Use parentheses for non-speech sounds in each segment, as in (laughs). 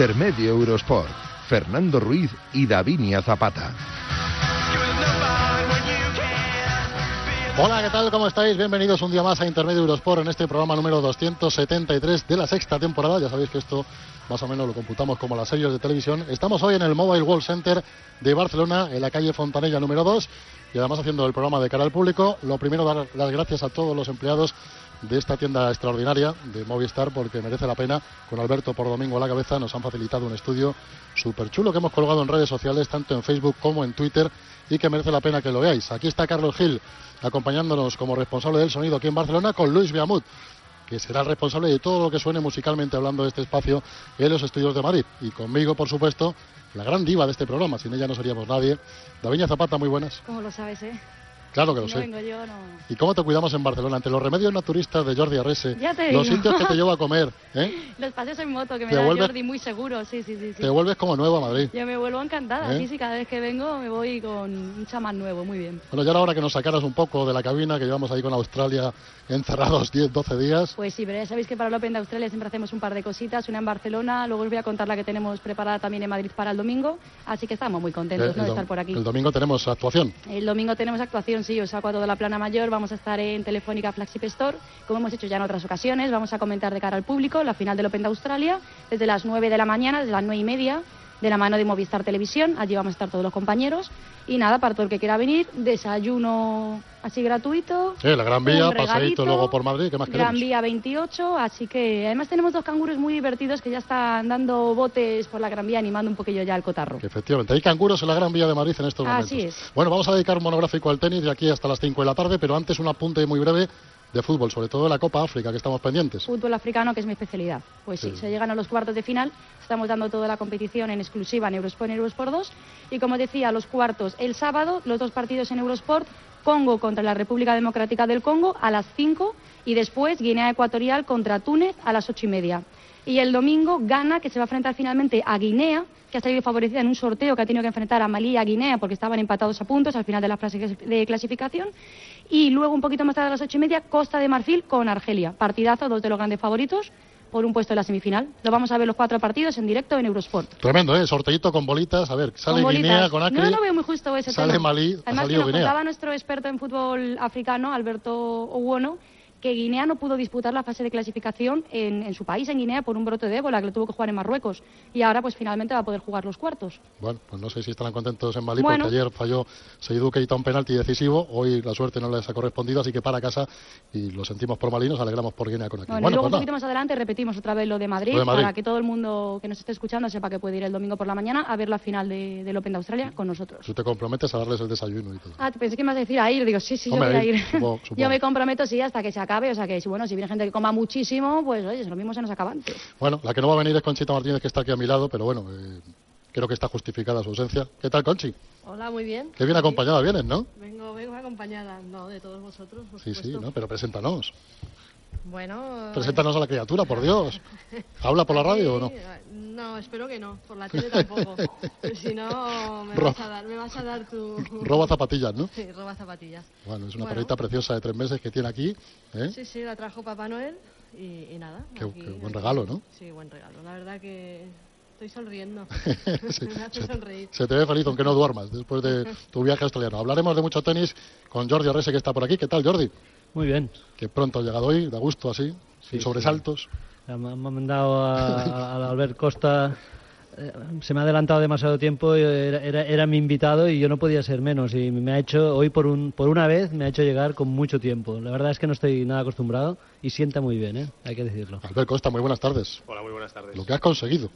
Intermedio Eurosport. Fernando Ruiz y Davinia Zapata. Hola, ¿qué tal? ¿Cómo estáis? Bienvenidos un día más a Intermedio Eurosport en este programa número 273 de la sexta temporada. Ya sabéis que esto más o menos lo computamos como las series de televisión. Estamos hoy en el Mobile World Center de Barcelona, en la calle Fontanella número 2, y además haciendo el programa de cara al público. Lo primero, dar las gracias a todos los empleados de esta tienda extraordinaria de Movistar porque merece la pena. Con Alberto por domingo a la cabeza nos han facilitado un estudio súper chulo que hemos colgado en redes sociales, tanto en Facebook como en Twitter, y que merece la pena que lo veáis. Aquí está Carlos Gil acompañándonos como responsable del sonido aquí en Barcelona con Luis Viamut que será el responsable de todo lo que suene musicalmente hablando de este espacio en los estudios de Madrid. Y conmigo, por supuesto, la gran diva de este programa, sin ella no seríamos nadie. Daviña Zapata, muy buenas. ¿Cómo lo sabes, eh? Claro que lo no sé. vengo yo, no. ¿Y cómo te cuidamos en Barcelona? Ante los remedios naturistas de Jordi Arrese, los digo. sitios que te llevo a comer, ¿eh? (laughs) Los paseos en moto que me da vuelves- Jordi muy seguro, sí, sí, sí. sí. te vuelves como nuevo a Madrid. Yo me vuelvo encantada, ¿Eh? sí, sí, cada vez que vengo me voy con un chamán nuevo, muy bien. Bueno, ya era hora que nos sacaras un poco de la cabina, que llevamos ahí con Australia encerrados 10, 12 días. Pues sí, pero ya sabéis que para el Open de Australia siempre hacemos un par de cositas, una en Barcelona, luego os voy a contar la que tenemos preparada también en Madrid para el domingo, así que estamos muy contentos Eh, ¿no? de estar por aquí. el domingo tenemos actuación. El domingo tenemos actuación, sí, os saco a toda la plana mayor, vamos a estar en Telefónica Flagship Store, como hemos hecho ya en otras ocasiones, vamos a comentar de cara al público la final del Open de Australia, desde las 9 de la mañana, desde las 9 y media, de la mano de Movistar Televisión, allí vamos a estar todos los compañeros, y nada, para todo el que quiera venir, desayuno así gratuito. Sí, la Gran Vía, un paseíto regalito, luego por Madrid, ¿qué más Gran queremos? Vía 28, así que además tenemos dos canguros muy divertidos que ya están dando botes por la Gran Vía, animando un poquillo ya al cotarro. Que efectivamente, hay canguros en la Gran Vía de Madrid en estos Así momentos. es. Bueno, vamos a dedicar un monográfico al tenis de aquí hasta las 5 de la tarde, pero antes un apunte muy breve de fútbol, sobre todo de la Copa África, que estamos pendientes. Fútbol africano, que es mi especialidad. Pues sí, Sí. se llegan a los cuartos de final. Estamos dando toda la competición en exclusiva en Eurosport y en Eurosport 2. Y como decía, los cuartos el sábado, los dos partidos en Eurosport. Congo contra la República Democrática del Congo a las 5 y después Guinea Ecuatorial contra Túnez a las ocho y media. Y el domingo Ghana, que se va a enfrentar finalmente a Guinea, que ha salido favorecida en un sorteo que ha tenido que enfrentar a Malí y a Guinea porque estaban empatados a puntos al final de la fase de clasificación. Y luego, un poquito más tarde, a las ocho y media, Costa de Marfil con Argelia. Partidazo, dos de los grandes favoritos por un puesto en la semifinal. Lo vamos a ver los cuatro partidos en directo en Eurosport. Tremendo, ¿eh? Sorteito con bolitas. A ver, sale Con. Guinea con Acre. No lo veo muy justo ese Sale tema. Malí, ha Además, que salido nos Guinea. nuestro experto en fútbol africano, Alberto Owono, que Guinea no pudo disputar la fase de clasificación en, en su país, en Guinea, por un brote de ébola, que lo tuvo que jugar en Marruecos. Y ahora, pues finalmente va a poder jugar los cuartos. Bueno, pues no sé si estarán contentos en Malí, Bueno. porque ayer falló Seydou Keita un penalti decisivo. Hoy la suerte no les ha correspondido, así que para casa. Y lo sentimos por Malí, nos alegramos por Guinea con aquí. Bueno, y Bueno, luego pues un poquito más adelante repetimos otra vez lo de Madrid, Lo de Madrid. para que todo el mundo que nos esté escuchando sepa que puede ir el domingo por la mañana a ver la final de- del Open de Australia con nosotros. Tú te comprometes a darles el desayuno y todo. Ah, pensé que me ibas a decir a ir. Digo, sí, sí, Hombre, yo voy a ir. supongo, supongo. (laughs) yo me comprometo, sí, hasta que se acabe. O sea que, si, bueno, si viene gente que coma muchísimo, pues oye, lo mismo se nos acaba antes. Bueno, la que no va a venir es Conchita Martínez, que está aquí a mi lado, pero bueno, eh, creo que está justificada su ausencia. ¿Qué tal, Conchi? Hola, muy bien. Qué bien acompañada vienes, ¿no? Vengo, vengo acompañada, no, de todos vosotros, por Sí, sí. ¿no? Pero preséntanos. Bueno... Preséntanos a la criatura, por Dios. (laughs) ¿Habla por la radio o no? No, espero que no, por la tele tampoco. (laughs) si no, me vas, a dar, me vas a dar tu... (laughs) Roba zapatillas, ¿no? Sí, roba zapatillas. Bueno, es una Bueno. perrita preciosa de tres meses que tiene aquí. ¿eh? Sí, sí, la trajo Papá Noel y, y nada. Qué- aquí- qué buen regalo, ¿no? Sí, buen regalo. La verdad que estoy sonriendo. Sí, me hace se, sonreír. se te ve feliz aunque no duermas después de tu viaje australiano. Hablaremos de mucho tenis con Jordi Arrese que está por aquí. ¿Qué tal, Jordi? Muy bien. Que pronto ha llegado hoy, da gusto así, sin Sí, sobresaltos. Ya Me han mandado a- (laughs) a- al Albert Costa eh, se me ha adelantado demasiado tiempo, era, era, era, mi invitado y yo no podía ser menos. Y me ha hecho, hoy por, un, por una vez, me ha hecho llegar con mucho tiempo. La verdad es que no estoy nada acostumbrado y sienta muy bien, ¿eh? hay que decirlo. Albert Costa, muy buenas tardes. Hola, muy buenas tardes. Lo que has conseguido.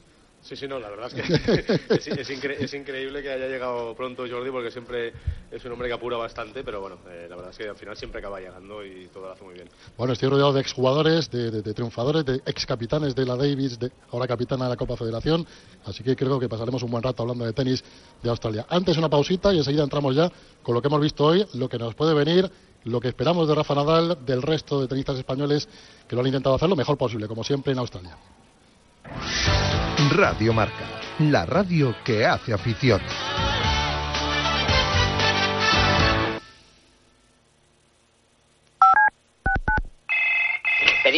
Sí, sí, no, la verdad es que (laughs) (laughs) es, es, incre es, increíble que haya llegado pronto Jordi porque siempre es un hombre que apura bastante, pero bueno, eh, la verdad es que al final siempre acaba llegando y todo lo hace muy bien. Bueno, estoy rodeado de exjugadores, de, de, de triunfadores, de excapitanes de la Davis, de, ahora capitana de la Copa Federación, así que creo que pasaremos un buen rato hablando de tenis de Australia. Antes una pausita y enseguida entramos ya con lo que hemos visto hoy, lo que nos puede venir, lo que esperamos de Rafa Nadal, del resto de tenistas españoles que lo han intentado hacer lo mejor posible, como siempre en Australia. Radio Marca, la radio que hace afición.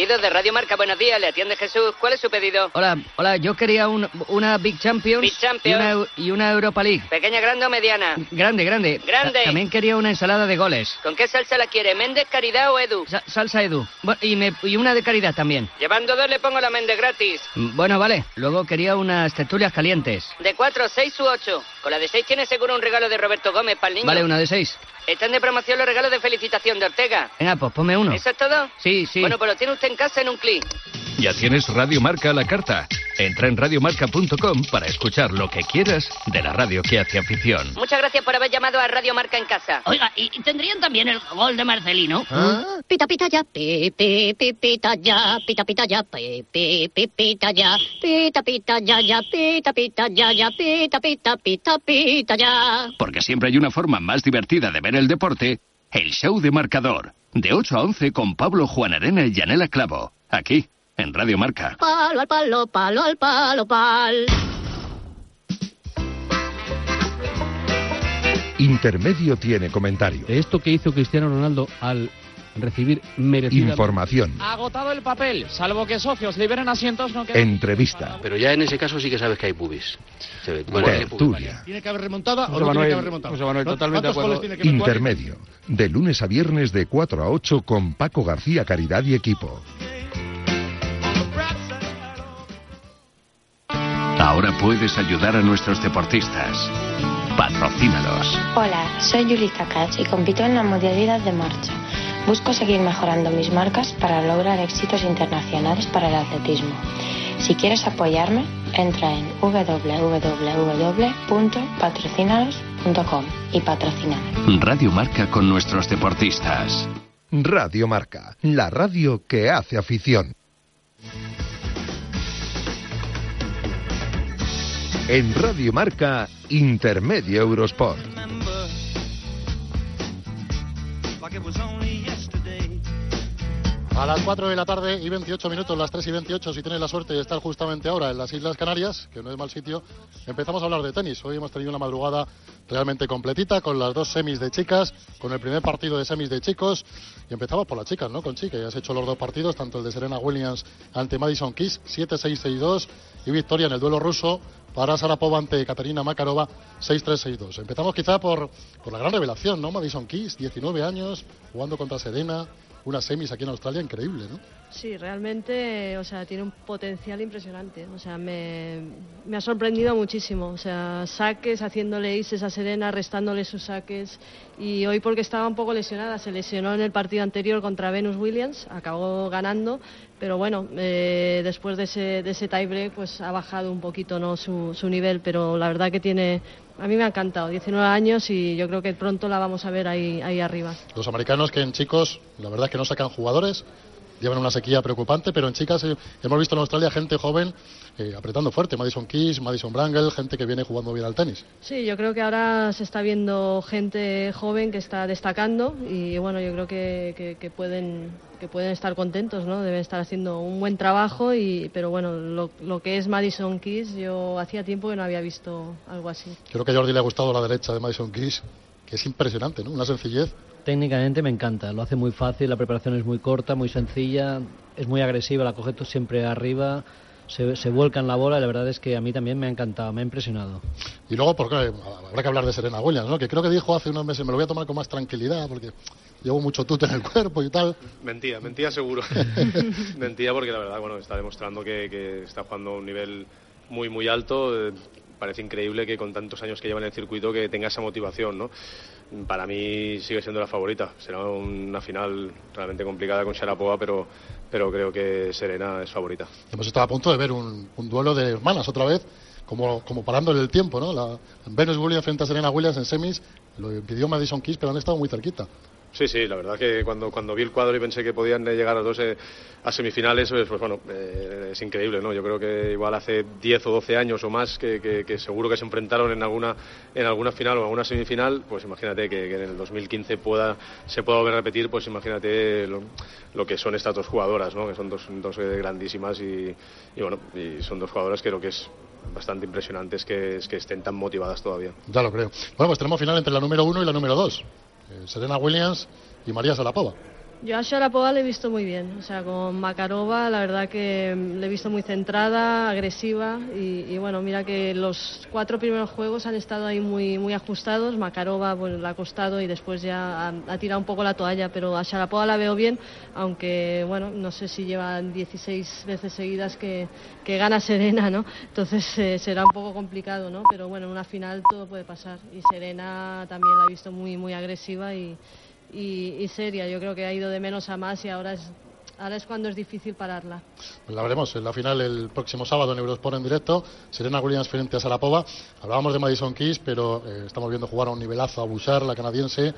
De Radio Marca, buenos días, le atiende Jesús. ¿Cuál es su pedido? Hola, hola, yo quería un, una Big Champions, Big Champions. Y, una, y, una, Europa League. ¿Pequeña, grande o mediana? Grande, grande. Grande. También quería una ensalada de goles. ¿Con qué salsa la quiere? ¿Méndez, Caridad o Edu? Sa salsa Edu. Bueno, y, me, y, una de Caridad también. Llevando dos le pongo la Méndez gratis. Bueno, vale. Luego quería unas tertulias calientes. ¿De cuatro, seis u ocho? Con la de seis tiene seguro un regalo de Roberto Gómez para el niño. Vale, una de seis. Están de promoción los regalos de felicitación de Ortega. Venga, pues ponme uno. ¿Eso es todo? Sí, sí. Bueno, pues lo tiene usted en casa en un clic. Ya tienes Radio Marca a la carta. Entra en radiomarca.com para escuchar lo que quieras de la radio que hace afición. Muchas gracias por haber llamado a Radio Marca en casa. Oiga, ¿y tendrían también el gol de Marcelino? ¿Ah? Pita, pita ya, pi, pi, pi, pita ya, pita, pita ya, pi, pi, pi, pita ya, pita, pita ya, ya, pita, pita ya, ya, pita, pita, pita, pita ya. Porque siempre hay una forma más divertida de ver el deporte, el show de marcador. De 8 a 11 con Pablo Juan Arena y Yanela Clavo. Aquí, en Radio Marca. Palo al palo, palo al palo, pal. Intermedio tiene comentario. Esto que hizo Cristiano Ronaldo al recibir merecida... Información. Agotado el papel, salvo que socios liberen asientos no queda... Entrevista. Pero ya en ese caso sí que sabes que hay pubis. Se ve, bueno, Tertulia. ¿Tiene que haber remontada José o no Manuel, tiene que haber remontada? José Manuel, totalmente de acuerdo. Intermedio. De lunes a viernes de 4 a 8 con Paco García Caridad y equipo. Ahora puedes ayudar a nuestros deportistas. Patrocínalos. Hola, soy Yulita Katz y compito en la modalidad de marcha. Busco seguir mejorando mis marcas para lograr éxitos internacionales para el atletismo. Si quieres apoyarme, entra en www.patrocinalos.com y patrocíname. Radio Marca con nuestros deportistas. Radio Marca, la radio que hace afición. En Radio Marca, Intermedio Eurosport. A las 4 de la tarde y 28 minutos, las 3 y 28, si tienes la suerte de estar justamente ahora en las Islas Canarias, que no es mal sitio, empezamos a hablar de tenis. Hoy hemos tenido una madrugada realmente completita con las dos semis de chicas, con el primer partido de semis de chicos, y empezamos por las chicas, ¿no? Con Chica, ya has hecho los dos partidos, tanto el de Serena Williams ante Madison Keys, 7-6-6-2, y victoria en el duelo ruso para Sarapova ante Katerina Makarova 6-3-6-2. Empezamos quizá por, por la gran revelación, ¿no? Madison Keys, 19 años, jugando contra Serena, unas semis aquí en Australia increíble, ¿no? Sí, realmente, o sea, tiene un potencial impresionante. O sea, me, me ha sorprendido muchísimo. O sea, saques, haciéndole ises a Serena, restándole sus saques. Y hoy porque estaba un poco lesionada, se lesionó en el partido anterior contra Venus Williams, acabó ganando. Pero bueno, eh, después de ese, de ese tiebreak, pues ha bajado un poquito ¿no? su, su nivel. Pero la verdad que tiene, a mí me ha encantado, 19 años y yo creo que pronto la vamos a ver ahí, ahí arriba. Los americanos que en chicos, la verdad es que no sacan jugadores, llevan una sequía preocupante, pero en chicas eh, hemos visto en Australia gente joven eh, apretando fuerte, Madison Keys, Madison Brangle, gente que viene jugando bien al tenis. Sí, yo creo que ahora se está viendo gente joven que está destacando y bueno, yo creo que, que, que pueden que pueden estar contentos, ¿no? Deben estar haciendo un buen trabajo y pero bueno, lo, lo que es Madison Keys, yo hacía tiempo que no había visto algo así. Creo que a Jordi le ha gustado la derecha de Madison Keys, que es impresionante, ¿no? Una sencillez técnicamente me encanta, lo hace muy fácil, la preparación es muy corta, muy sencilla, es muy agresiva, la coge siempre arriba, se, se, vuelca en la bola y la verdad es que a mí también me ha encantado, me ha impresionado. Y luego, porque habrá que hablar de Serena Williams, ¿no? que creo que dijo hace unos meses, me lo voy a tomar con más tranquilidad porque llevo mucho tute en el cuerpo y tal. Mentía, mentía seguro. (laughs) mentía porque la verdad, bueno, está demostrando que, que está jugando a un nivel muy, muy alto. Eh, parece increíble que con tantos años que lleva en el circuito que tenga esa motivación, ¿no? Para mí sigue siendo la favorita. Será una final realmente complicada con Sharapova, pero, pero creo que Serena es favorita. Hemos estado a punto de ver un, duelo de hermanas otra vez, como, como parándole el tiempo, ¿no? La, Venus Williams frente a Serena Williams en semis, lo impidió Madison Keys, pero han estado muy cerquita. Sí, sí, la verdad que cuando, cuando vi el cuadro y pensé que podían llegar a dos eh, a semifinales, pues, pues bueno, eh, es increíble, ¿no? Yo creo que igual hace 10 o 12 años o más que, seguro que se enfrentaron en alguna, en alguna final o alguna semifinal, pues imagínate que, en el 2015 pueda, se pueda volver a repetir, pues imagínate lo, que son estas dos jugadoras, ¿no? Que son dos, dos eh, grandísimas y, bueno, y son dos jugadoras que creo que es bastante impresionante que, que estén tan motivadas todavía. Ya lo creo. Bueno, pues tenemos final entre la número uno y la número dos. Eh, Serena Williams y María Salapova. Yo a Sharapova le he visto muy bien, o sea, con Makarova la verdad que le he visto muy centrada, agresiva y, bueno, mira que los cuatro primeros juegos han estado ahí muy, muy ajustados, Makarova bueno, le ha costado y después ya ha, tirado un poco la toalla, pero a Sharapova la veo bien, aunque bueno, no sé si llevan 16 veces seguidas que, que gana Serena, ¿no? Entonces eh, será un poco complicado, ¿no? Pero bueno, en una final todo puede pasar y Serena también la ha visto muy, muy agresiva y y, seria. Yo creo que ha ido de menos a más y ahora es ahora es cuando es difícil pararla. La veremos en la final el próximo sábado en Eurosport en directo. Serena Williams frente a Sarapova. Hablábamos de Madison Keys, pero eh, estamos viendo jugar a un nivelazo a Bouchard, la canadiense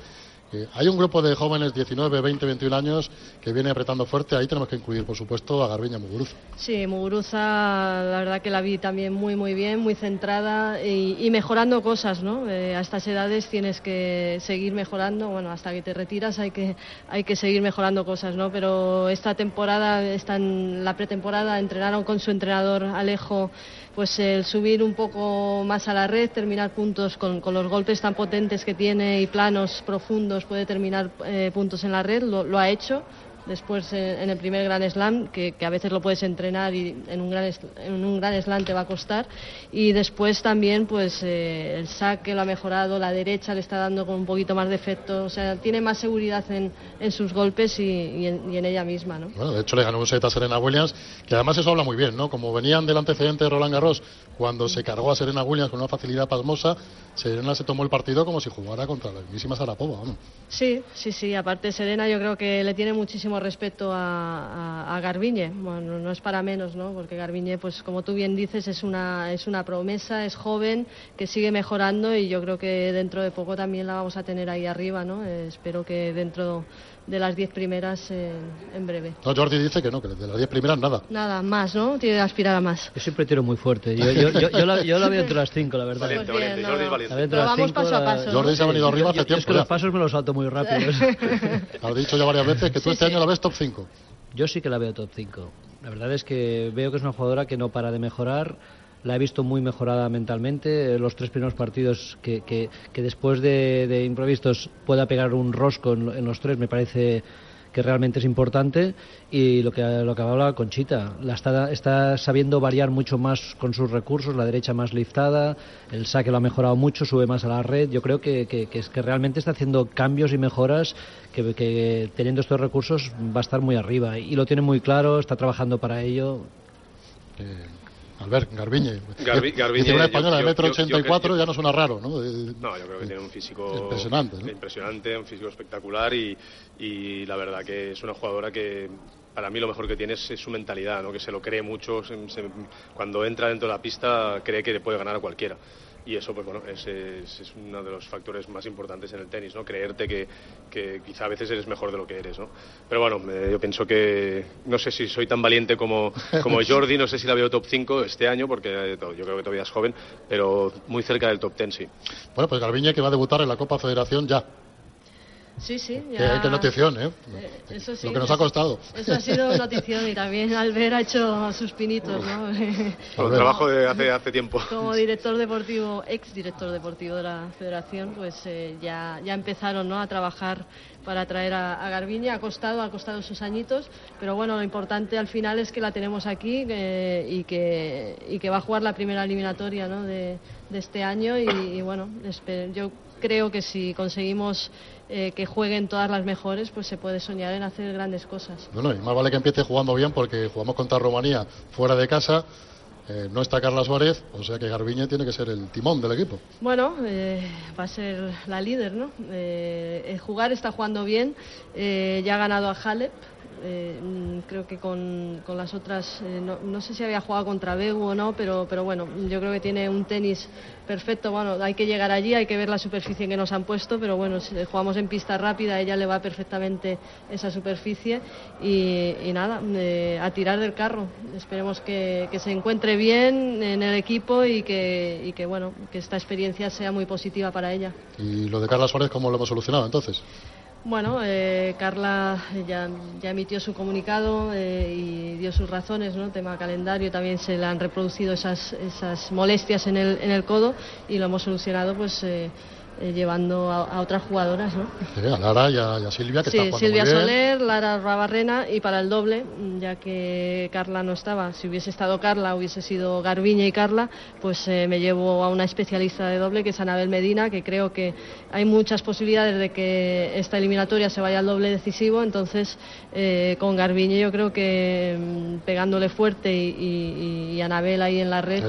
hay un grupo de jóvenes 19, 20, 21 años que viene apretando fuerte. Ahí tenemos que incluir, por supuesto, a Garbiña Muguruza. Sí, Muguruza, la verdad que la vi también muy, muy bien, muy centrada y, mejorando cosas, ¿no? Eh, a estas edades tienes que seguir mejorando. Bueno, hasta que te retiras hay que, hay que seguir mejorando cosas, ¿no? Pero esta temporada, está en la pretemporada, entrenaron con su entrenador Alejo pues el subir un poco más a la red, terminar puntos con, los golpes tan potentes que tiene y planos profundos, puede terminar eh, puntos en la red, lo ha hecho después en el primer Gran Slam, que, a veces lo puedes entrenar y en un Gran, en un gran Slam te va a costar. Y después también pues eh, el saque lo ha mejorado, la derecha le está dando con un poquito más de efecto, o sea, tiene más seguridad en, en sus golpes y, en, ella misma. ¿no? Bueno, de hecho le ganó un set a Serena Williams, que además eso habla muy bien, ¿no? Como venían del antecedente de Roland Garros, cuando se cargó a Serena Williams con una facilidad pasmosa, Serena se tomó el partido como si jugara contra la mismísima Sarapova. Sí, sí, sí, aparte Serena yo creo que le tiene muchísimo respecto a, a, Garbiñe. Bueno, no es para menos, ¿no? Porque Garbiñe, pues como tú bien dices, es una, es una promesa, es joven, que sigue mejorando y yo creo que dentro de poco también la vamos a tener ahí arriba, ¿no? Eh, espero que dentro de las diez primeras en breve. No, Jordi dice que no, que de las diez primeras nada. Nada, más, ¿no? Tiene que aspirar a más. Yo siempre tiro muy fuerte. Yo, yo, yo, la, yo la, veo entre las cinco, la verdad. Valiente, pues valiente. Jordi es valiente. Pero vamos paso a paso. Jordi se ha venido arriba hace tiempo. Es que los pasos me los salto muy rápido. (laughs) Has dicho ya varias veces que tú este año la ves top 5. Yo sí que la veo top 5. La verdad es que veo que es una jugadora que no para de mejorar la he visto muy mejorada mentalmente. Los tres primeros partidos que, que, después de, de, imprevistos pueda pegar un rosco en, en, los tres me parece que realmente es importante. Y lo que lo que habla Conchita la está, está sabiendo variar mucho más con sus recursos la derecha más liftada el saque lo ha mejorado mucho sube más a la red. Yo creo que, que, es que realmente está haciendo cambios y mejoras que, que teniendo estos recursos va a estar muy arriba. Y lo tiene muy claro está trabajando para ello. Eh, Albert Garbiñe. Garbi, Garbiñe una española de metro 84 ya no suena raro, ¿no? No, yo creo que tiene un físico impresionante, impresionante un físico espectacular y, y la verdad que es una jugadora que para mí lo mejor que tiene es, su mentalidad, ¿no? que se lo cree mucho, cuando entra dentro de la pista cree que le puede ganar a cualquiera y eso pues bueno es, es, uno de los factores más importantes en el tenis no creerte que, que, quizá a veces eres mejor de lo que eres no pero bueno yo pienso que no sé si soy tan valiente como, como (laughs) Jordi no sé si la veo top 5 este año porque yo creo que todavía es joven pero muy cerca del top 10 sí. Bueno pues Garbiñe que va a debutar en la Copa Federación ya Sí, sí. Ya... Qué, notición, ¿eh? ¿eh? Eso sí, Lo que nos ha costado. Eso ha sido notición y también Albert ha hecho sus pinitos, ¿no? el trabajo de hace, hace tiempo. (laughs) Como director deportivo, ex director deportivo de la federación, pues eh, ya, ya empezaron ¿no? a trabajar para traer a, a, Garbiñe. Ha costado, ha costado sus añitos, pero bueno, lo importante al final es que la tenemos aquí eh, y, que, y que va a jugar la primera eliminatoria ¿no? de, de este año y, y bueno, yo creo que si conseguimos eh, que jueguen todas las mejores, pues se puede soñar en hacer grandes cosas. Bueno, y más vale que empiece jugando bien porque jugamos contra Rumanía fuera de casa. Eh, no está Carla Suárez, o sea que Garbiñe tiene que ser el timón del equipo. Bueno, eh, va a ser la líder, ¿no? el jugar está jugando bien, ya ha ganado a Halep, eh, mm, creo que con, las otras, eh, no, sé si había jugado contra Begu o no, pero, pero bueno, yo creo que tiene un tenis perfecto. Bueno, hay que llegar allí, hay que ver la superficie que nos han puesto, pero bueno, si jugamos en pista rápida, ella le va perfectamente esa superficie y, nada, eh, a tirar del carro. Esperemos que, se encuentre bien en el equipo y que, y que, bueno, que esta experiencia sea muy positiva para ella. ¿Y lo de Carla Suárez cómo lo hemos solucionado entonces? Bueno, eh, Carla ya, emitió su comunicado eh, y dio sus razones, ¿no? Tema calendario, también se le han reproducido esas, esas molestias en el, en el codo y lo hemos solucionado pues eh, eh, llevando a, otras jugadoras, ¿no? Sí, a Lara y a, Silvia, que sí, Silvia Soler, Lara Rabarrena y para el doble, ya que Carla no estaba. Si hubiese estado Carla, hubiese sido Garbiña y Carla, pues eh, me llevo a una especialista de doble, que es Anabel Medina, que creo que hay muchas posibilidades de que esta eliminatoria se vaya al doble decisivo. Entonces, eh, con Garbiñe yo creo que mm, pegándole fuerte y, y, Anabel ahí en la red,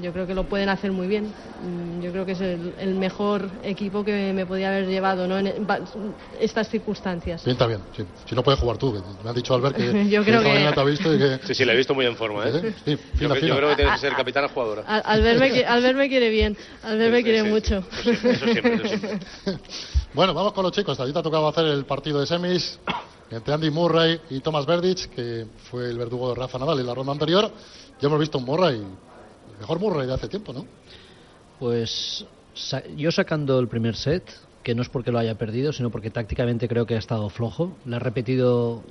yo creo que lo pueden hacer muy bien. Mm, yo creo que es el, mejor equipo que me podía haber llevado ¿no? en estas circunstancias. Bien, está bien. Si no puedes jugar tú, me ha dicho Albert que, (laughs) yo creo que, te ha visto y que... Sí, sí, la he visto muy en forma. ¿eh? yo, creo que tienes que ser capitana jugadora. Albert me, Albert me quiere bien, Albert me quiere mucho. Eso siempre, (laughs) bueno, vamos con los chicos. Ahorita tocaba hacer el partido de semis entre Andy Murray y Thomas Verdich, que fue el verdugo de Rafa Nadal en la ronda anterior. Ya hemos visto un Murray mejor Murray de hace tiempo, ¿no? Pues yo sacando el primer set, que no es porque lo haya perdido, sino porque tácticamente creo que ha estado flojo. Le ha repetido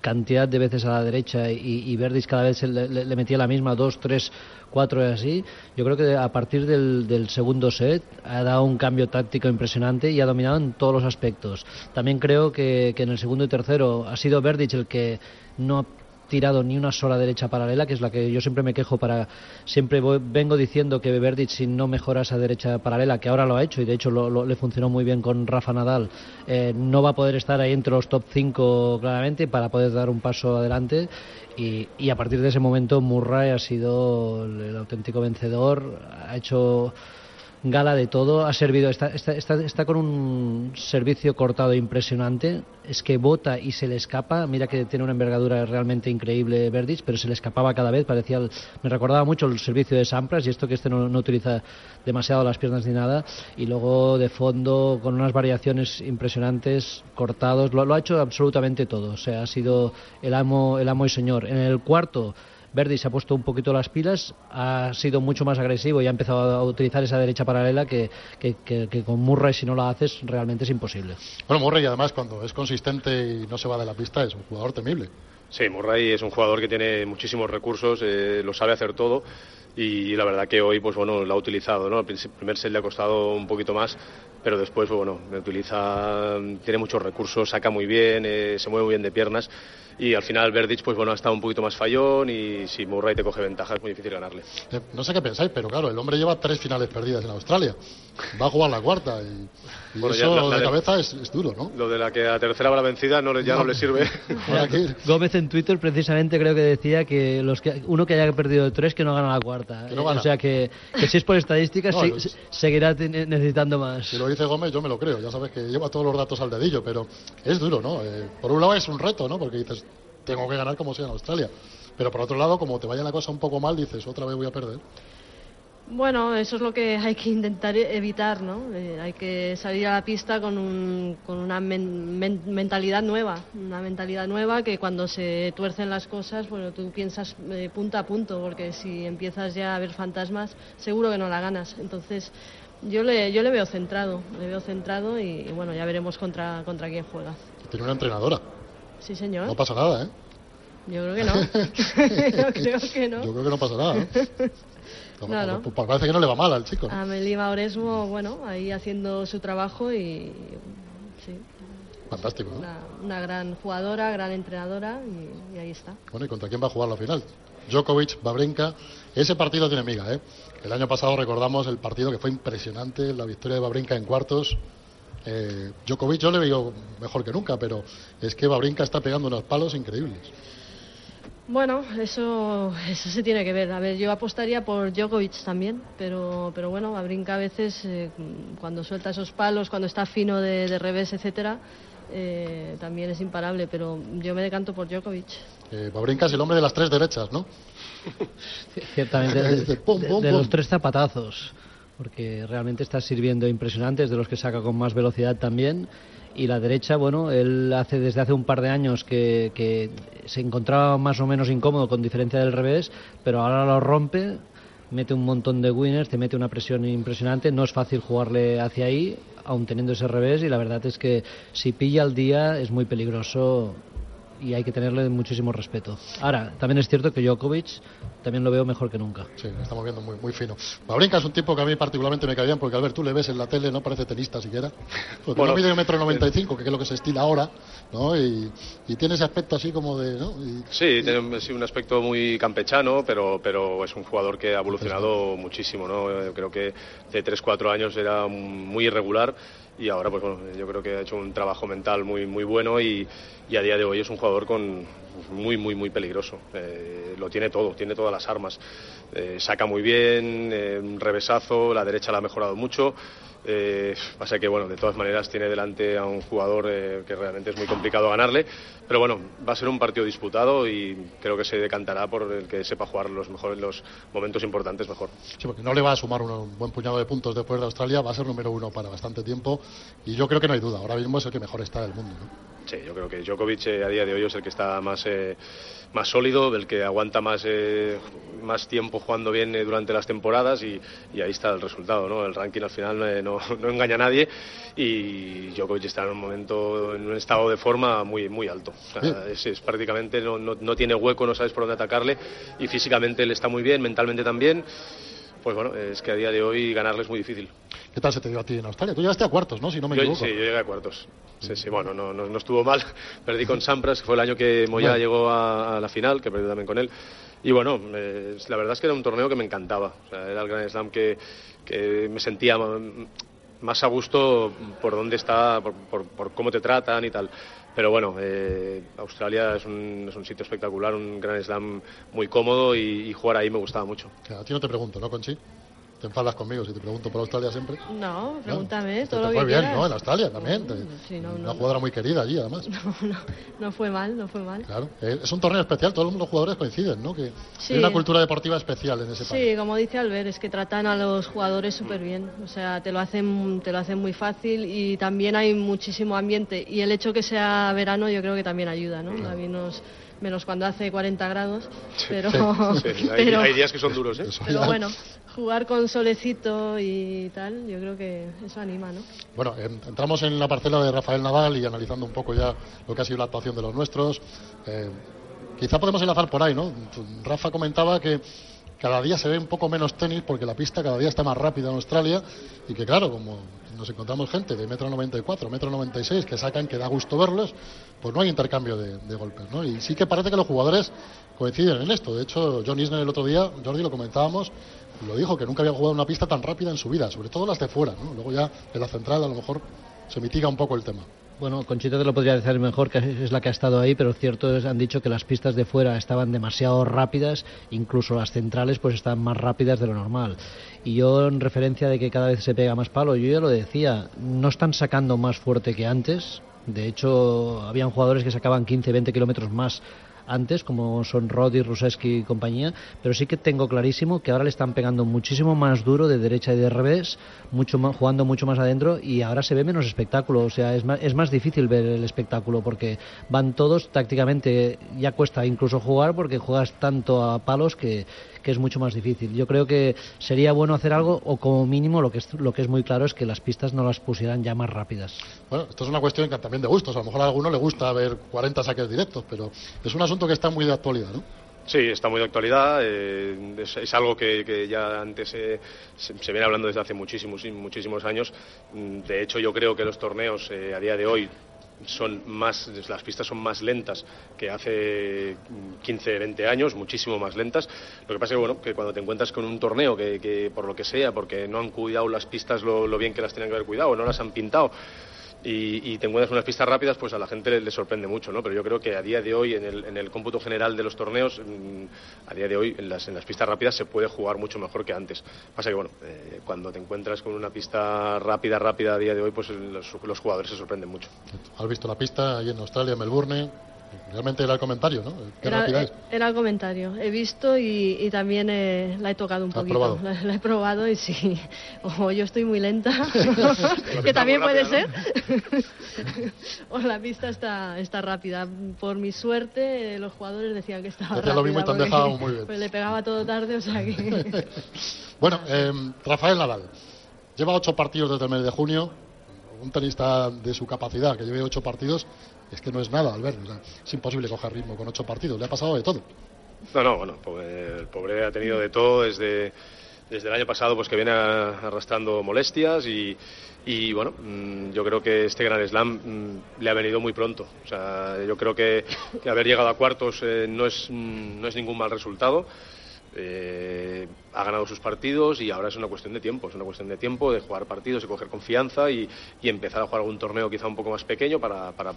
cantidad de veces a la derecha y, y Verdis cada vez le, metía la misma, dos, tres, cuatro y así. Yo creo que a partir del, segundo set ha dado un cambio táctico impresionante y ha dominado en todos los aspectos. También creo que, que en el segundo y tercero ha sido Verdic el que no tirado ni una sola derecha paralela, que es la que yo siempre me quejo para. Siempre vengo diciendo que Verdic, si no mejora esa derecha paralela, que ahora lo ha hecho y de hecho le funcionó muy bien con Rafa Nadal, eh, no va a poder estar ahí entre los top 5 claramente para poder dar un paso adelante. Y, a partir de ese momento Murray ha sido el auténtico vencedor, ha hecho gala de todo, ha servido, está, está, está, con un servicio cortado impresionante, es que bota y se le escapa, mira que tiene una envergadura realmente increíble Verdis, pero se le escapaba cada vez, parecía, me recordaba mucho el servicio de Sampras y esto que este no, utiliza demasiado las piernas ni nada, y luego de fondo con unas variaciones impresionantes, cortados, lo, lo ha hecho absolutamente todo, o sea, ha sido el amo, el amo y señor. En el cuarto Verdi se ha puesto un poquito las pilas, ha sido mucho más agresivo y ha empezado a utilizar esa derecha paralela que, con Murray si no la haces realmente es imposible. Bueno, Murray además cuando es consistente y no se va de la pista es un jugador temible. Sí, Murray es un jugador que tiene muchísimos recursos, eh, lo sabe hacer todo y la verdad que hoy pues bueno lo ha utilizado, ¿no? El primer set le ha costado un poquito más, pero después pues, bueno, utiliza, tiene muchos recursos, saca muy bien, eh, se mueve muy bien de piernas y al final Verdic pues bueno ha estado un poquito más fallón y si Murray te coge ventaja es muy difícil ganarle. Eh, no sé qué pensáis, pero claro, el hombre lleva tres finales perdidas en Australia. Va a jugar la cuarta y, eso de cabeza es, duro, ¿no? Lo de la que a tercera va la vencida no, ya no, le sirve. (laughs) Gómez en Twitter precisamente creo que decía que los que uno que haya perdido tres que no gana la cuarta. O sea que, si es por estadísticas seguirá necesitando más. Si lo dice Gómez yo me lo creo, ya sabes que lleva todos los datos al dedillo, pero es duro, ¿no? Eh, por un lado es un reto, ¿no? Porque dices, tengo que ganar como sea en Australia. Pero por otro lado, como te vaya la cosa un poco mal, dices, otra vez voy a perder. Bueno, eso es lo que hay que intentar evitar, ¿no? Eh, hay que salir a la pista con, un, con una mentalidad nueva, una mentalidad nueva que cuando se tuercen las cosas, bueno, tú piensas eh, punto a punto, porque si empiezas ya a ver fantasmas, seguro que no la ganas. Entonces, yo le, yo le veo centrado, le veo centrado y, bueno, ya veremos contra, contra quién juega. Tiene una entrenadora. Sí, señor. No pasa nada, ¿eh? Yo creo que no. (laughs) (laughs) Yo creo que no. Yo creo que no pasa nada. ¿eh? (laughs) parece que no le va mal al chico. A Melima Oresmo, bueno, ahí haciendo su trabajo y. Sí. Fantástico, ¿no? Una, gran jugadora, gran entrenadora y, ahí está. Bueno, ¿y contra quién va a jugar la final? Djokovic, Babrinka. Ese partido tiene miga, ¿eh? El año pasado recordamos el partido que fue impresionante, la victoria de Babrinka en cuartos. Eh, Djokovic yo le veo mejor que nunca, pero es que Babrinka está pegando unos palos increíbles. Bueno, eso, eso se tiene que ver. A ver, yo apostaría por Djokovic también, pero, pero bueno, a brinca a veces eh, cuando suelta esos palos, cuando está fino de, revés, etcétera, eh, también es imparable, pero yo me decanto por Djokovic. Eh, Babrinka es el hombre de las tres derechas, ¿no? (laughs) Ciertamente, (laughs) de, los tres zapatazos, porque realmente está sirviendo impresionantes, de los que saca con más velocidad también y la derecha, bueno, él hace desde hace un par de años que, se encontraba más o menos incómodo con diferencia del revés, pero ahora lo rompe, mete un montón de winners, te mete una presión impresionante, no es fácil jugarle hacia ahí, aun teniendo ese revés, y la verdad es que si pilla al día es muy peligroso y hay que tenerle muchísimo respeto. Ahora, también es cierto que Djokovic también lo veo mejor que nunca. Sí, lo estamos viendo muy, muy fino. Babrinka es un tipo que a mí particularmente me cae bien porque, al ver, tú le ves en la tele, no parece tenista siquiera. (laughs) Porque bueno, no mide un metro noventa y cinco, que es lo que se estila ahora, ¿no? Y, tiene ese aspecto así como de, ¿no? sí, tiene un aspecto muy campechano, pero, pero es un jugador que ha evolucionado muchísimo, ¿no? Yo creo que de 3-4 años era muy irregular y ahora pues bueno yo creo que ha hecho un trabajo mental muy muy bueno y, y a día de hoy es un jugador con muy muy muy peligroso eh, lo tiene todo tiene todas las armas eh, saca muy bien eh, un revesazo la derecha la ha mejorado mucho eh, pasa que, bueno, de todas maneras tiene delante a un jugador eh, que realmente es muy complicado ganarle. Pero bueno, va a ser un partido disputado y creo que se decantará por el que sepa jugar los mejores, los momentos importantes mejor. Sí, porque no le va a sumar un, buen puñado de puntos después de Australia, va a ser número uno para bastante tiempo y yo creo que no hay duda. Ahora mismo es el que mejor está del mundo. Sí, yo creo que Djokovic eh, a día de hoy es el que está más más sólido, el que aguanta más, eh, más tiempo jugando bien eh, durante las temporadas y, ahí está el resultado. ¿no? El ranking al final eh, no, (laughs) no, engaña a nadie y Djokovic está en un momento, en un estado de forma muy, muy alto. es, prácticamente no, no, tiene hueco, no sabes por dónde atacarle y físicamente él está muy bien, mentalmente también. Pues bueno, es que a día de hoy ganarle es muy difícil. ¿Qué tal se te dio a ti en Australia? Tú llegaste a cuartos, ¿no? Si no me yo, equivoco. Sí, yo llegué a cuartos. Sí, sí, bueno, no, no, estuvo mal. (laughs) Perdí con Sampras, que fue el año que Moya llegó a, la final, que perdí también con él. Y bueno, eh, la verdad es que era un torneo que me encantaba. O sea, era el Gran Slam que, que me sentía más a gusto por dónde está, por, por, cómo te tratan y tal. Pero bueno, eh, Australia es un, es un, sitio espectacular, un Gran Slam muy cómodo y, y, jugar ahí me gustaba mucho. A ti no te pregunto, ¿no, Conchi? ¿Te enfadas conmigo si te pregunto por Australia siempre? No, pregúntame, todo lo que bien, ¿no? En Australia también. una jugadora muy querida allí, además. (laughs) No, no, no fue mal, no fue mal. Claro, eh, es un torneo especial, todos los jugadores coinciden, ¿no? Que hay una cultura deportiva especial en ese país. Sí, como dice Albert, es que tratan a los jugadores súper bien. O sea, te lo, hacen, te lo hacen muy fácil y también hay muchísimo ambiente. Y el hecho que sea verano yo creo que también ayuda, ¿no? menos cuando hace 40 grados, (laughs) pero, hay, días que son duros, ¿eh? Pero bueno, jugar con solecito y tal, yo creo que eso anima, ¿no? Bueno, entramos en la parcela de Rafael Nadal y analizando un poco ya lo que ha sido la actuación de los nuestros. Eh, quizá podemos enlazar por ahí, ¿no? Rafa comentaba que cada día se ve un poco menos tenis porque la pista cada día está más rápida en Australia y que claro, como nos encontramos gente de metro 94, metro 96 que sacan que da gusto verlos, pues no hay intercambio de, golpes, ¿no? Y sí que parece que los jugadores coinciden en esto. De hecho, John Isner el otro día, Jordi lo comentábamos, lo dijo, que nunca había jugado una pista tan rápida en su vida, sobre todo las de fuera, ¿no? Luego ya en la central a lo mejor se mitiga un poco el tema. Bueno, Conchita te lo podría decir mejor, que es la que ha estado ahí, pero cierto es, han dicho que las pistas de fuera estaban demasiado rápidas, incluso las centrales pues están más rápidas de lo normal. Y yo en referencia de que cada vez se pega más palo, yo ya lo decía, no están sacando más fuerte que antes. De hecho, habían jugadores que sacaban 15, 20 kilómetros más antes, como son Roddy, Ruseski y compañía, pero sí que tengo clarísimo que ahora le están pegando muchísimo más duro de derecha y de revés, mucho más, jugando mucho más adentro y ahora se ve menos espectáculo, o sea, es más, es más difícil ver el espectáculo porque van todos tácticamente, ya cuesta incluso jugar porque juegas tanto a palos que, que es mucho más difícil. Yo creo que sería bueno hacer algo o como mínimo lo que es, lo que es muy claro es que las pistas no las pusieran ya más rápidas. Bueno, esto es una cuestión también de gustos. A lo mejor a alguno le gusta ver 40 saques directos, pero es un asunto que está muy de actualidad, ¿no? Sí, está muy de actualidad. Eh, es, algo que, ya antes se, viene hablando desde hace muchísimos, muchísimos años. De hecho, yo creo que los torneos eh, a día de hoy son más, las pistas son más lentas que hace 15, 20 años, muchísimo más lentas. Lo que pasa es que, bueno, que cuando te encuentras con un torneo que, por lo que sea, porque no han cuidado las pistas lo, bien que las tenían que haber cuidado, no las han pintado, y, te encuentras unas pistas rápidas, pues a la gente le, sorprende mucho, ¿no? Pero yo creo que a día de hoy, en el, en el cómputo general de los torneos, mm, a día de hoy en las, en las pistas rápidas se puede jugar mucho mejor que antes. Pasa que, bueno, eh, cuando te encuentras con una pista rápida, rápida a día de hoy, pues los, los jugadores se sorprenden mucho. ¿Has visto la pista ahí en Australia, Melbourne? Realmente era el comentario, ¿no? era, era, el comentario. He visto y, también la he tocado un poquito. (laughs) La, he probado y sí. (laughs) O yo estoy muy lenta, (laughs) que también puede ser. o la pista está, está rápida. Por mi suerte, los jugadores decían que estaba rápida. lo mismo y te han dejado muy bien. Pues le pegaba todo tarde, o sea que... bueno, eh, Rafael Nadal. Lleva ocho partidos desde el mes de junio. Un tenista de su capacidad, que lleve ocho partidos, es que no es nada, Albert. es imposible coger ritmo con ocho partidos. Le ha pasado de todo. No, no, bueno, el pobre ha tenido de todo desde, desde el año pasado, pues que viene arrastrando molestias y, y bueno, mm, yo creo que este Gran Slam mm, le ha venido muy pronto. O sea, yo creo que, haber llegado a cuartos eh, no, es, mm, no es ningún mal resultado. Eh, ha ganado sus partidos y ahora es una cuestión de tiempo, es una cuestión de tiempo, de jugar partidos, de coger confianza y, y empezar a jugar algún torneo quizá un poco más pequeño para, para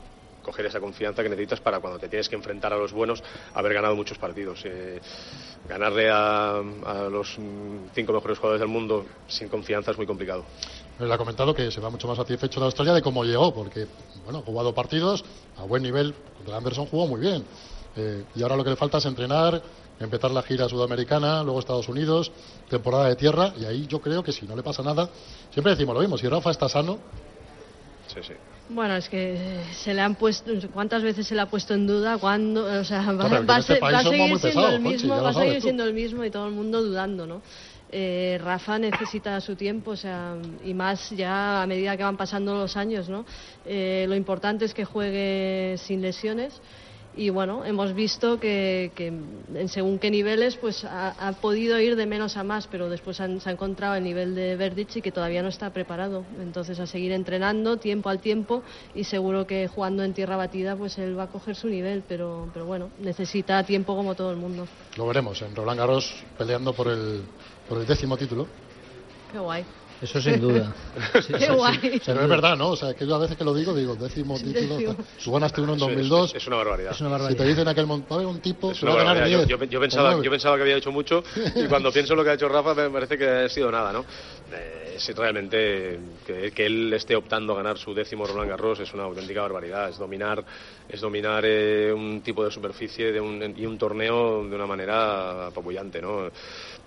coger esa confianza que necesitas para cuando te tienes que enfrentar a los buenos, haber ganado muchos partidos. Eh, ganarle a, los cinco mejores jugadores del mundo sin confianza es muy complicado. Él ha comentado que se va mucho más satisfecho de Australia de cómo llegó, porque bueno, ha jugado partidos a buen nivel. Contra Anderson jugó muy bien. Eh, y ahora lo que le falta es entrenar, empezar la gira sudamericana, luego Estados Unidos, temporada de tierra, y ahí yo creo que si no le pasa nada, siempre decimos lo mismo, si Rafa está sano. Sí, sí. Bueno, es que se le han puesto, ¿cuántas veces se le ha puesto en duda? ¿Cuándo? O sea, va, a seguir siendo el mismo, va a seguir siendo el mismo y todo el mundo dudando, ¿no? Eh, Rafa necesita su tiempo, o sea, y más ya a medida que van pasando los años, ¿no? Eh, lo importante es que juegue sin lesiones y bueno, hemos visto que, en según qué niveles pues ha, podido ir de menos a más, pero después se ha encontrado el nivel de Verdic y que todavía no está preparado. Entonces a seguir entrenando tiempo al tiempo y seguro que jugando en tierra batida pues él va a coger su nivel, pero, pero bueno, necesita tiempo como todo el mundo. Lo veremos en Roland Garros peleando por el, por el décimo título. Qué guay. Eso sin duda. (laughs) Qué guay. Pero es verdad, ¿no? O sea, que yo a veces que lo digo, digo, décimo título. Tú ganaste uno en 2002. Es, una barbaridad. Es una barbaridad. Si te dicen aquel montón, un tipo, va a ganar 10. Yo, yo, pensaba, yo pensaba que había hecho mucho y cuando pienso lo que ha hecho Rafa me parece que ha sido nada, ¿no? Eh, es realmente que, que, él esté optando a ganar su décimo Roland Garros es una auténtica barbaridad. Es dominar, es dominar eh, un tipo de superficie de un, y un torneo de una manera apabullante, ¿no?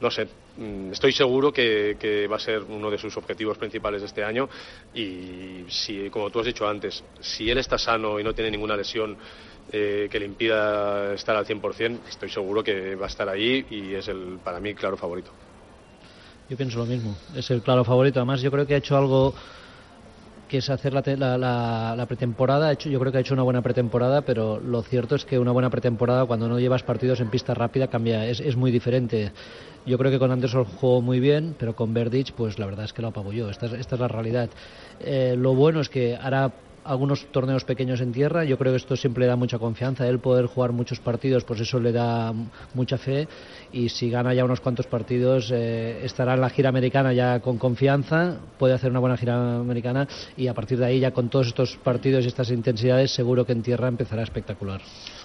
No sé, mm, estoy seguro que, va a ser uno de sus objetivos principales de este año y si, como tú has dicho antes, si él está sano y no tiene ninguna lesión eh, que le impida estar al 100%, estoy seguro que va a estar ahí y es el, para mí, claro favorito. Yo pienso lo mismo, es el claro favorito. Además, yo creo que ha hecho algo que es hacer la, la, pretemporada. Hecho, yo creo que ha hecho una buena pretemporada, pero lo cierto es que una buena pretemporada, cuando no llevas partidos en pista rápida, cambia, es, es muy diferente. Yo creo que con Anderson jugó muy bien, pero con Verdic, pues la verdad es que lo apabulló. Esta es, esta es la realidad. Eh, lo bueno es que hará algunos torneos pequeños en tierra. Yo creo que esto siempre le da mucha confianza. Él poder jugar muchos partidos, pues eso le da mucha fe. Y si gana ya unos cuantos partidos, eh, estará en la gira americana ya con confianza. Puede hacer una buena gira americana y a partir de ahí, ya con todos estos partidos y estas intensidades, seguro que en tierra empezará espectacular.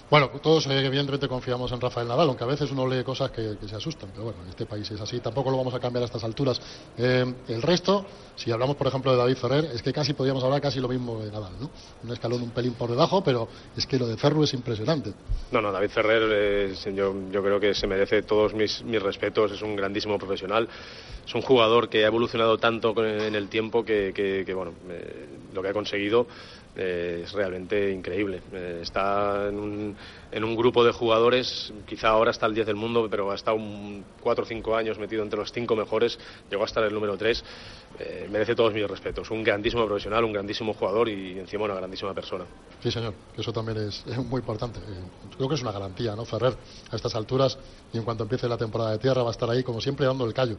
Bueno, todos eh, evidentemente confiamos en Rafael Nadal, aunque a veces uno lee cosas que, se asustan, pero bueno, en este país es así, tampoco lo vamos a cambiar a estas alturas. Eh, el resto, si hablamos por ejemplo de David Ferrer, es que casi podríamos hablar casi lo mismo de Nadal, ¿no? Un escalón un pelín por debajo, pero es que lo de Ferro es impresionante. No, no, David Ferrer, yo, yo, creo que se merece todos mis, respetos, es un grandísimo profesional, es un jugador que ha evolucionado tanto en el tiempo que, bueno, eh, lo que ha conseguido eh, es realmente increíble. Eh, está en un, en un, grupo de jugadores, quizá ahora está el 10 del mundo, pero ha estado 4 o 5 años metido entre los 5 mejores, llegó a estar el número 3. Eh, merece todos mis respetos. Un grandísimo profesional, un grandísimo jugador y encima una grandísima persona. Sí, señor, eso también es, muy importante. creo que es una garantía, ¿no? Ferrer, a estas alturas y en cuanto empiece la temporada de tierra va a estar ahí, como siempre, dando el callo.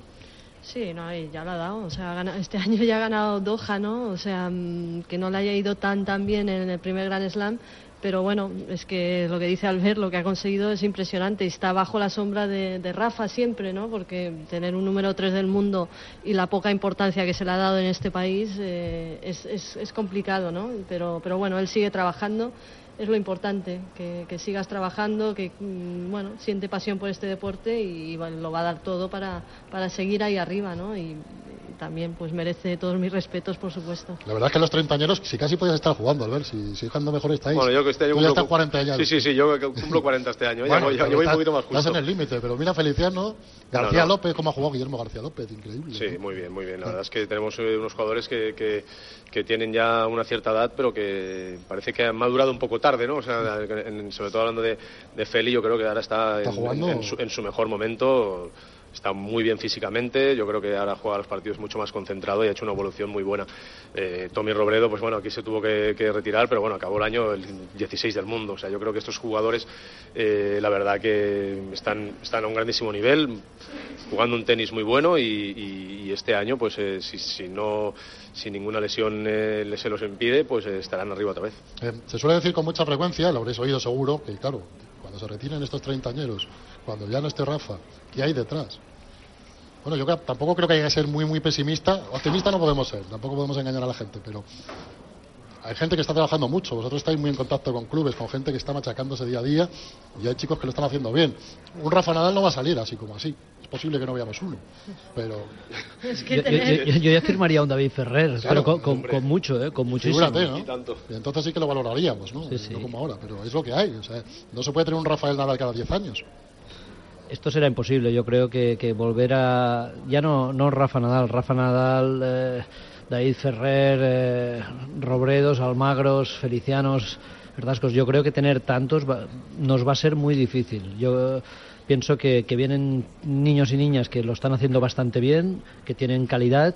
Sí, no, ya lo ha dado. O sea, este (laughs) año ya ha ganado Doha, ¿no? O sea, mm, que no le haya ido tan tan bien en el primer Grand Slam, pero bueno, es que lo que dice Albert, lo que ha conseguido es impresionante y está bajo la sombra de, Rafa siempre, ¿no? Porque tener un número 3 del mundo y la poca importancia que se le ha dado en este país eh, es, es, complicado, ¿no? Pero, pero bueno, él sigue trabajando es lo importante, que, sigas trabajando, que mm, bueno, siente pasión por este deporte y, lo va a dar todo para, para seguir ahí arriba, ¿no? Y, también pues merece todos mis respetos, por supuesto. La verdad es que los treintañeros, si casi podías estar jugando, ver si, si jugando mejor estáis. Bueno, yo que este año ya estás 40 años. Sí, sí, sí, yo cumplo 40 este año, ya, voy, un poquito más justo. Estás en el límite, pero mira Feliciano, García López, cómo ha jugado Guillermo García López, increíble. Sí, muy bien, muy bien. La verdad es que tenemos eh, unos jugadores que, que, que, tienen ya una cierta edad, pero que parece que han madurado un poco tarde, ¿no? O sea, sobre todo hablando de, de Feli, yo creo que ahora está, en, su, en su mejor momento está muy bien físicamente, yo creo que ahora juega los partidos mucho más concentrado y ha hecho una evolución muy buena. Eh, Tommy Robredo, pues bueno, aquí se tuvo que, retirar, pero bueno, acabó el año el 16 del mundo, o sea, yo creo que estos jugadores, eh, la verdad que están, están a un grandísimo nivel, jugando un tenis muy bueno y, este año, pues eh, si, si, no, si ninguna lesión se los impide, pues estarán arriba otra vez. se suele decir con mucha frecuencia, lo habréis oído seguro, que claro, cuando se retiren estos treintañeros, cuando ya no esté Rafa, ¿qué hay detrás? Bueno, yo tampoco creo que haya que ser muy, muy pesimista. Optimista no podemos ser, tampoco podemos engañar a la gente, pero hay gente que está trabajando mucho. Vosotros estáis muy en contacto con clubes, con gente que está machacándose día a día y hay chicos que lo están haciendo bien. Un Rafa Nadal no va a salir así como así. Es posible que no veamos uno, pero... (laughs) yo, ya firmaría a un David Ferrer, pero con, mucho, ¿eh? con muchísimo. ¿no? Y, entonces sí que lo valoraríamos, ¿no? No como ahora, pero es lo que hay. O sea, no se puede tener un Rafael Nadal cada 10 años esto será imposible. Yo creo que, volver a. Ya no, no Rafa Nadal, Rafa Nadal, eh, David Ferrer, eh, Robredos, Almagros, Felicianos, Verdascos. Yo creo que tener tantos nos va a ser muy difícil. Yo pienso que, que vienen niños y niñas que lo están haciendo bastante bien, que tienen calidad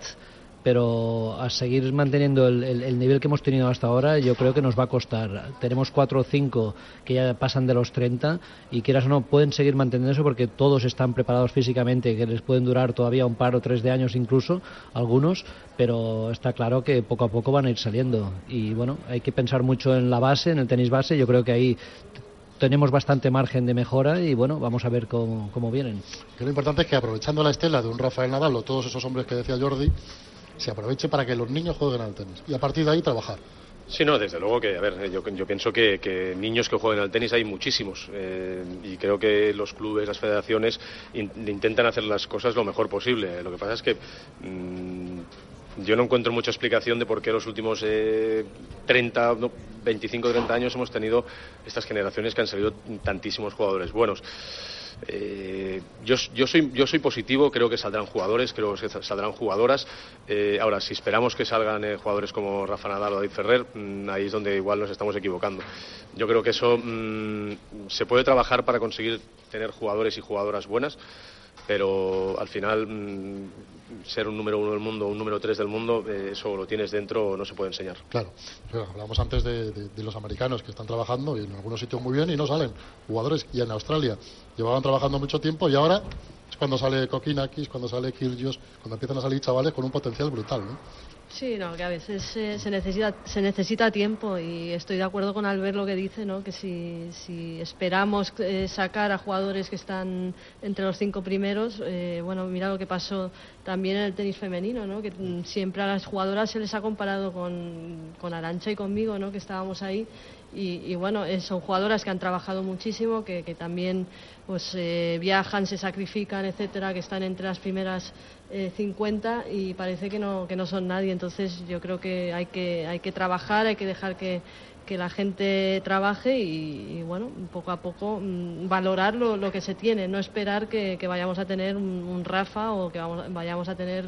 pero a seguir manteniendo el, nivel que hemos tenido hasta ahora yo creo que nos va a costar. Tenemos cuatro o cinco que ya pasan de los 30 y quieras o no pueden seguir manteniendo eso porque todos están preparados físicamente, que les pueden durar todavía un par o tres de años incluso, algunos, pero está claro que poco a poco van a ir saliendo. Y bueno, hay que pensar mucho en la base, en el tenis base, yo creo que ahí tenemos bastante margen de mejora y bueno, vamos a ver cómo, cómo vienen. lo importante es que aprovechando la estela de un Rafael Nadal o todos esos hombres que decía Jordi, se aproveche para que los niños jueguen al tenis y a partir de ahí trabajar. Sí, no, desde luego que, a ver, yo, pienso que, niños que jueguen al tenis hay muchísimos eh, y creo que los clubes, las federaciones intentan hacer las cosas lo mejor posible. Lo que pasa es que mm, yo no encuentro mucha explicación de por qué los últimos eh, 30, 25, 30 años hemos tenido estas generaciones que han salido tantísimos jugadores buenos. Eh, yo, yo, soy, yo soy positivo, creo que saldrán jugadores, creo que saldrán jugadoras. Eh, ahora, si esperamos que salgan eh, jugadores como Rafa Nadal o David Ferrer, mm, ahí es donde igual nos estamos equivocando. Yo creo que eso mm, se puede trabajar para conseguir tener jugadores y jugadoras buenas pero al final mm, ser un número uno del mundo, un número tres del mundo, eh, eso lo tienes dentro, no se puede enseñar. Claro, hablamos antes de, los americanos que están trabajando y en algunos sitios muy bien y no salen jugadores. Y en Australia llevaban trabajando mucho tiempo y ahora es cuando sale Kokinakis, cuando sale Kyrgios, cuando empiezan a salir chavales con un potencial brutal, ¿no? Sí, no, que a veces se, necesita, se necesita tiempo y estoy de acuerdo con Albert lo que dice, ¿no? que si, si esperamos eh, sacar a jugadores que están entre los cinco primeros, eh, bueno, mira lo que pasó también en el tenis femenino, ¿no? que siempre a las jugadoras se les ha comparado con, con Arancha y conmigo, ¿no? que estábamos ahí y, bueno, eh, son jugadoras que han trabajado muchísimo, que, que también pues viajan, se sacrifican, etcétera, que están entre las primeras 50 eh, y parece que no, que no son nadie. Entonces yo creo que hay que, hay que trabajar, hay que dejar que, que la gente trabaje y, bueno, poco a poco mm, valorar lo, lo, que se tiene, no esperar que, vayamos a tener un, Rafa o que vamos, vayamos a tener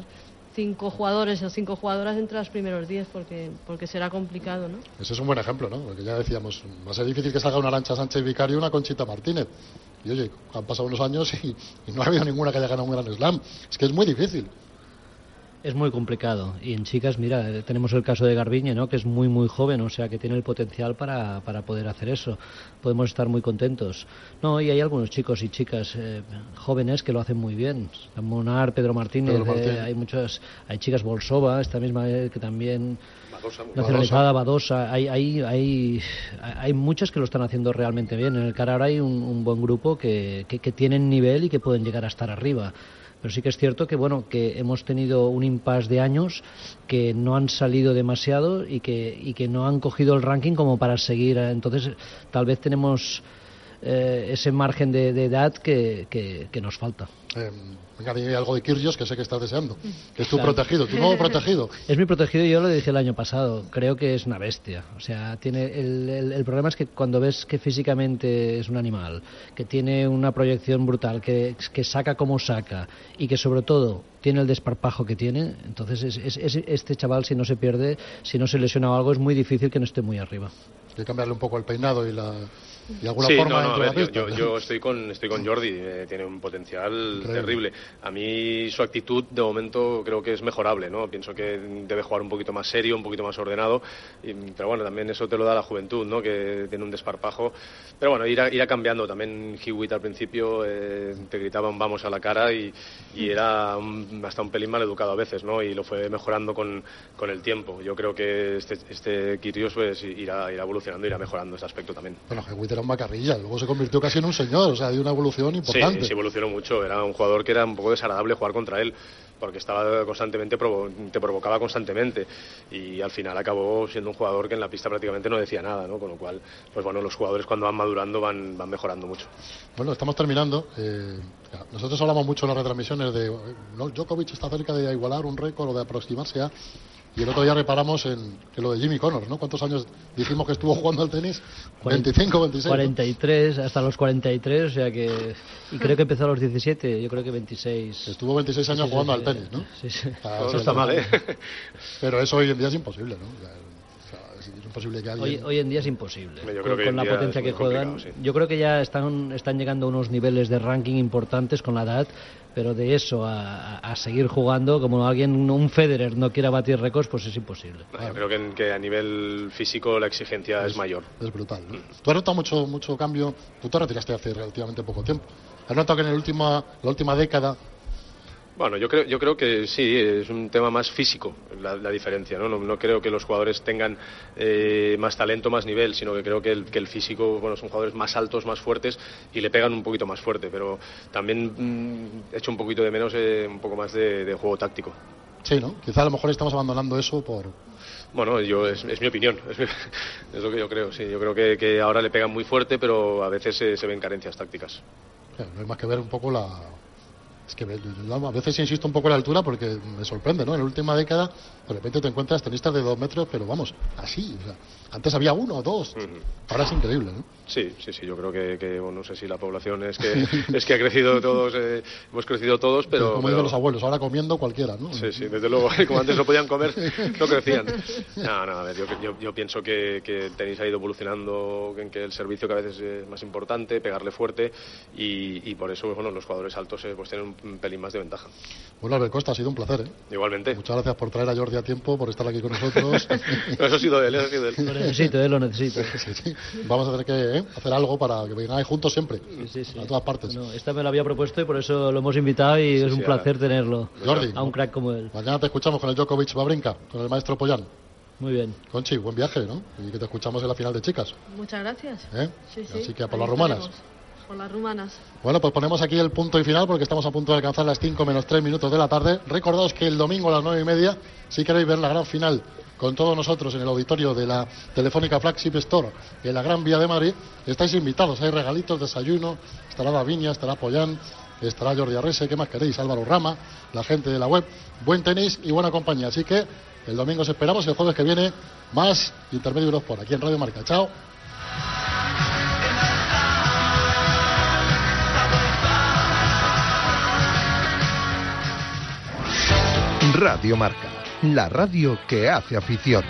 cinco jugadores o cinco jugadoras entre los primeros diez porque, porque será complicado, ¿no? Ese es un buen ejemplo, ¿no? Porque ya decíamos, va a ser difícil que salga una Arancha Sánchez Vicario y una Conchita Martínez. Y oye, han pasado unos años y, no ha habido ninguna que haya ganado un gran slam. Es que es muy difícil. Es muy complicado. Y en chicas, mira, eh, tenemos el caso de Garbiñe, ¿no? que es muy, muy joven, o sea, que tiene el potencial para, para poder hacer eso. Podemos estar muy contentos. No, y hay algunos chicos y chicas eh, jóvenes que lo hacen muy bien. Monar, Pedro Martínez, eh, hay muchas, hay chicas Bolsova, esta misma que también nacionalizada, Badosa. Hay, hay, hay, hay muchas que lo están haciendo realmente bien. En el Carar hay un, un buen grupo que, que, que tienen nivel y que pueden llegar a estar arriba. Pero sí que es cierto que bueno que hemos tenido un impasse de años que no han salido demasiado y que, y que no han cogido el ranking como para seguir. Entonces, tal vez tenemos eh, ese margen de, de edad que, que, que, nos falta. Eh, venga, dime algo de Kirgios que sé que estás deseando. Que es tu protegido, tu nuevo protegido. (laughs) Es mi protegido y yo lo dije el año pasado. Creo que es una bestia. O sea, tiene el, el, el, problema es que cuando ves que físicamente es un animal, que tiene una proyección brutal, que, que saca como saca y que sobre todo tiene el desparpajo que tiene, entonces es, es, es, este chaval si no se pierde, si no se lesiona o algo, es muy difícil que no esté muy arriba. Hay que cambiarle un poco el peinado y la de alguna sí, forma no, no, a ver, yo, yo, yo, (laughs) estoy con estoy con Jordi eh, tiene un potencial Increíble. terrible. A mí su actitud de momento creo que es mejorable no pienso que debe jugar un poquito más serio un poquito más ordenado y, pero bueno también eso te lo da la juventud no que tiene un desparpajo. Pero bueno irá, irá cambiando. También Hewitt al principio eh, te gritaban vamos a la cara y, y era un, hasta un pelín mal educado a veces no y lo fue mejorando con, con el tiempo. Yo creo que este este Kyrgios pues irá irá evolucionando irá mejorando ese aspecto también. Bueno Hewitt era un macarrilla, luego se convirtió casi en un señor, o sea, dio una evolución importante. Sí, sí evolucionó mucho, era un jugador que era un poco desagradable jugar contra él, porque estaba constantemente, te provocaba constantemente, y al final acabó siendo un jugador que en la pista prácticamente no decía nada, ¿no? Con lo cual, pues bueno, los jugadores cuando van madurando van, van mejorando mucho. Bueno, estamos terminando. Eh, nosotros hablamos mucho en las retransmisiones de, ¿no? Djokovic está cerca de igualar un récord o de aproximarse a y el otro día reparamos en, en, lo de Jimmy Connors, ¿no? ¿Cuántos años dijimos que estuvo jugando al tenis? 25, 26. 43, ¿no? hasta los 43, o sea que. Y creo que empezó a los 17, yo creo que 26. Estuvo 26 años sí, jugando sí, al tenis, ¿no? Sí, sí. Ah, no está mal, ¿eh? Pero eso hoy en día es imposible, ¿no? es imposible que alguien... hoy, hoy, en día es imposible. Con, con la potencia que juegan. Sí. Yo creo que ya están, están llegando a unos niveles de ranking importantes con la edad, pero de eso a, a, seguir jugando, como alguien, un Federer no quiera batir récords, pues es imposible. No, yo creo que, que, a nivel físico la exigencia es, es mayor. Es brutal. ¿no? Tú has notado mucho, mucho cambio, tú te retiraste hace relativamente poco tiempo. ¿Has notado que en el última, la última década bueno, yo creo, yo creo que sí, es un tema más físico la, la diferencia. ¿no? ¿no? No, creo que los jugadores tengan eh, más talento, más nivel, sino que creo que el, que el, físico, bueno, son jugadores más altos, más fuertes y le pegan un poquito más fuerte. Pero también mmm, hecho un poquito de menos, eh, un poco más de, de, juego táctico. Sí, ¿no? Quizá a lo mejor estamos abandonando eso por. Bueno, yo es, es mi opinión, es, (laughs) mi, es, lo que yo creo. Sí, yo creo que, que, ahora le pegan muy fuerte, pero a veces se, se ven carencias tácticas. Claro, no hay más que ver un poco la, es que a veces insisto un poco en la altura porque me sorprende, ¿no? En la última década, de repente te encuentras tenistas de dos metros, pero vamos, así. O sea, antes había uno o dos. Uh -huh. Ahora es increíble, ¿no? Sí, sí, sí. Yo creo que, que bueno, no sé si la población es que, (laughs) es que ha crecido todos, eh, hemos crecido todos, pero. como pero... dicen los abuelos, ahora comiendo cualquiera, ¿no? Sí, sí, desde luego. (laughs) Como antes no podían comer, no crecían. No, no, a ver, yo, yo, yo pienso que, que el tenis ha ido evolucionando, en que el servicio cada vez es más importante, pegarle fuerte, y, y por eso, bueno, los jugadores altos eh, pues tienen un pelín más de ventaja. Bueno, Albert Costa, ha sido un placer, ¿eh? Igualmente. Muchas gracias por traer a Jordi a tiempo, por estar aquí con nosotros. no, (laughs) eso ha sido él, eso ha sido él. Lo necesito, eh, lo necesito. Sí, sí. Vamos a tener que ¿eh? hacer algo para que vengáis juntos siempre, sí, sí, a todas partes. No, esta me la había propuesto y por eso lo hemos invitado y es un placer tenerlo. Jordi. A un crack como él. Mañana te escuchamos con el Djokovic Babrinka, con el maestro Pollán. Muy bien. Conchi, buen viaje, ¿no? Y que te escuchamos en la final de chicas. Muchas gracias. ¿Eh? Sí, sí. Así que a por las rumanas. Por las rumanas. Bueno, pues ponemos aquí el punto y final porque estamos a punto de alcanzar las 5 menos 3 minutos de la tarde. Recordaos que el domingo a las 9 y media, si queréis ver la gran final con todos nosotros en el auditorio de la Telefónica Flagship Store en la Gran Vía de Madrid, estáis invitados. Hay regalitos, desayuno, estará Davinia, estará Pollán, estará Jordi Arrese, ¿qué más queréis? Álvaro Rama, la gente de la web. Buen tenis y buena compañía. Así que el domingo os esperamos y el jueves que viene más Intermedio Eurosport aquí en Radio Marca. Chao. Radio Marca, la radio que hace afición.